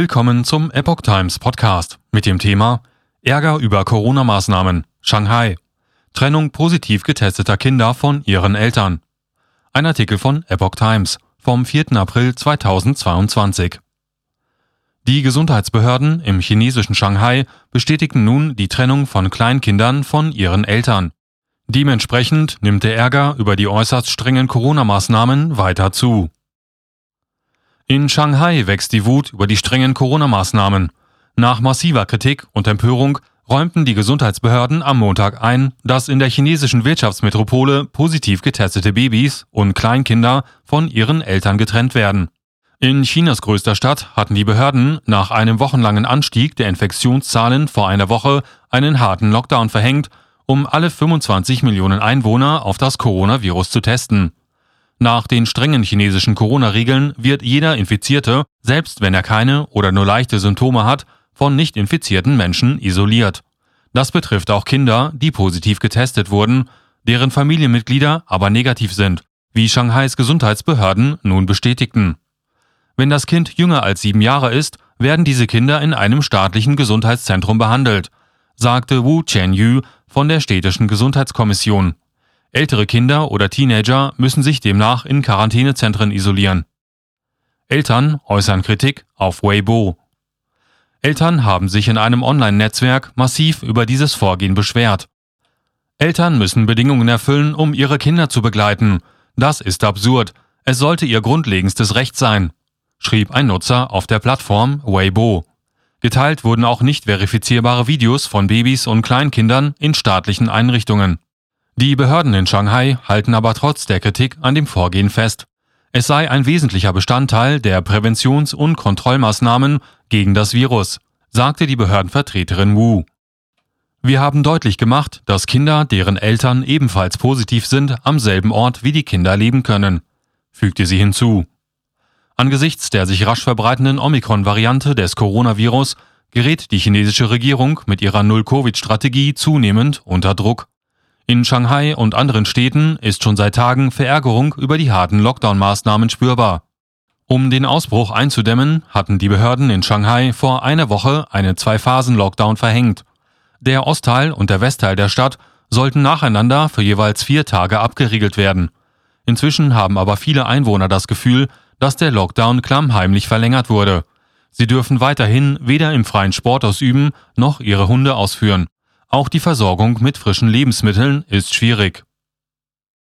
Willkommen zum Epoch Times Podcast mit dem Thema Ärger über Corona-Maßnahmen, Shanghai, Trennung positiv getesteter Kinder von ihren Eltern. Ein Artikel von Epoch Times vom 4. April 2022. Die Gesundheitsbehörden im chinesischen Shanghai bestätigten nun die Trennung von Kleinkindern von ihren Eltern. Dementsprechend nimmt der Ärger über die äußerst strengen Corona-Maßnahmen weiter zu. In Shanghai wächst die Wut über die strengen Corona-Maßnahmen. Nach massiver Kritik und Empörung räumten die Gesundheitsbehörden am Montag ein, dass in der chinesischen Wirtschaftsmetropole positiv getestete Babys und Kleinkinder von ihren Eltern getrennt werden. In Chinas größter Stadt hatten die Behörden nach einem wochenlangen Anstieg der Infektionszahlen vor einer Woche einen harten Lockdown verhängt, um alle 25 Millionen Einwohner auf das Coronavirus zu testen. Nach den strengen chinesischen Corona-Regeln wird jeder Infizierte, selbst wenn er keine oder nur leichte Symptome hat, von nicht infizierten Menschen isoliert. Das betrifft auch Kinder, die positiv getestet wurden, deren Familienmitglieder aber negativ sind, wie Shanghais Gesundheitsbehörden nun bestätigten. Wenn das Kind jünger als sieben Jahre ist, werden diese Kinder in einem staatlichen Gesundheitszentrum behandelt, sagte Wu Chen-Yu von der städtischen Gesundheitskommission. Ältere Kinder oder Teenager müssen sich demnach in Quarantänezentren isolieren. Eltern äußern Kritik auf Weibo. Eltern haben sich in einem Online-Netzwerk massiv über dieses Vorgehen beschwert. Eltern müssen Bedingungen erfüllen, um ihre Kinder zu begleiten. Das ist absurd. Es sollte ihr grundlegendstes Recht sein, schrieb ein Nutzer auf der Plattform Weibo. Geteilt wurden auch nicht verifizierbare Videos von Babys und Kleinkindern in staatlichen Einrichtungen. Die Behörden in Shanghai halten aber trotz der Kritik an dem Vorgehen fest. Es sei ein wesentlicher Bestandteil der Präventions- und Kontrollmaßnahmen gegen das Virus, sagte die Behördenvertreterin Wu. Wir haben deutlich gemacht, dass Kinder, deren Eltern ebenfalls positiv sind, am selben Ort wie die Kinder leben können, fügte sie hinzu. Angesichts der sich rasch verbreitenden Omikron-Variante des Coronavirus gerät die chinesische Regierung mit ihrer Null-Covid-Strategie zunehmend unter Druck. In Shanghai und anderen Städten ist schon seit Tagen Verärgerung über die harten Lockdown-Maßnahmen spürbar. Um den Ausbruch einzudämmen, hatten die Behörden in Shanghai vor einer Woche einen Zwei-Phasen-Lockdown verhängt. Der Ostteil und der Westteil der Stadt sollten nacheinander für jeweils vier Tage abgeriegelt werden. Inzwischen haben aber viele Einwohner das Gefühl, dass der Lockdown klammheimlich verlängert wurde. Sie dürfen weiterhin weder im freien Sport ausüben noch ihre Hunde ausführen. Auch die Versorgung mit frischen Lebensmitteln ist schwierig.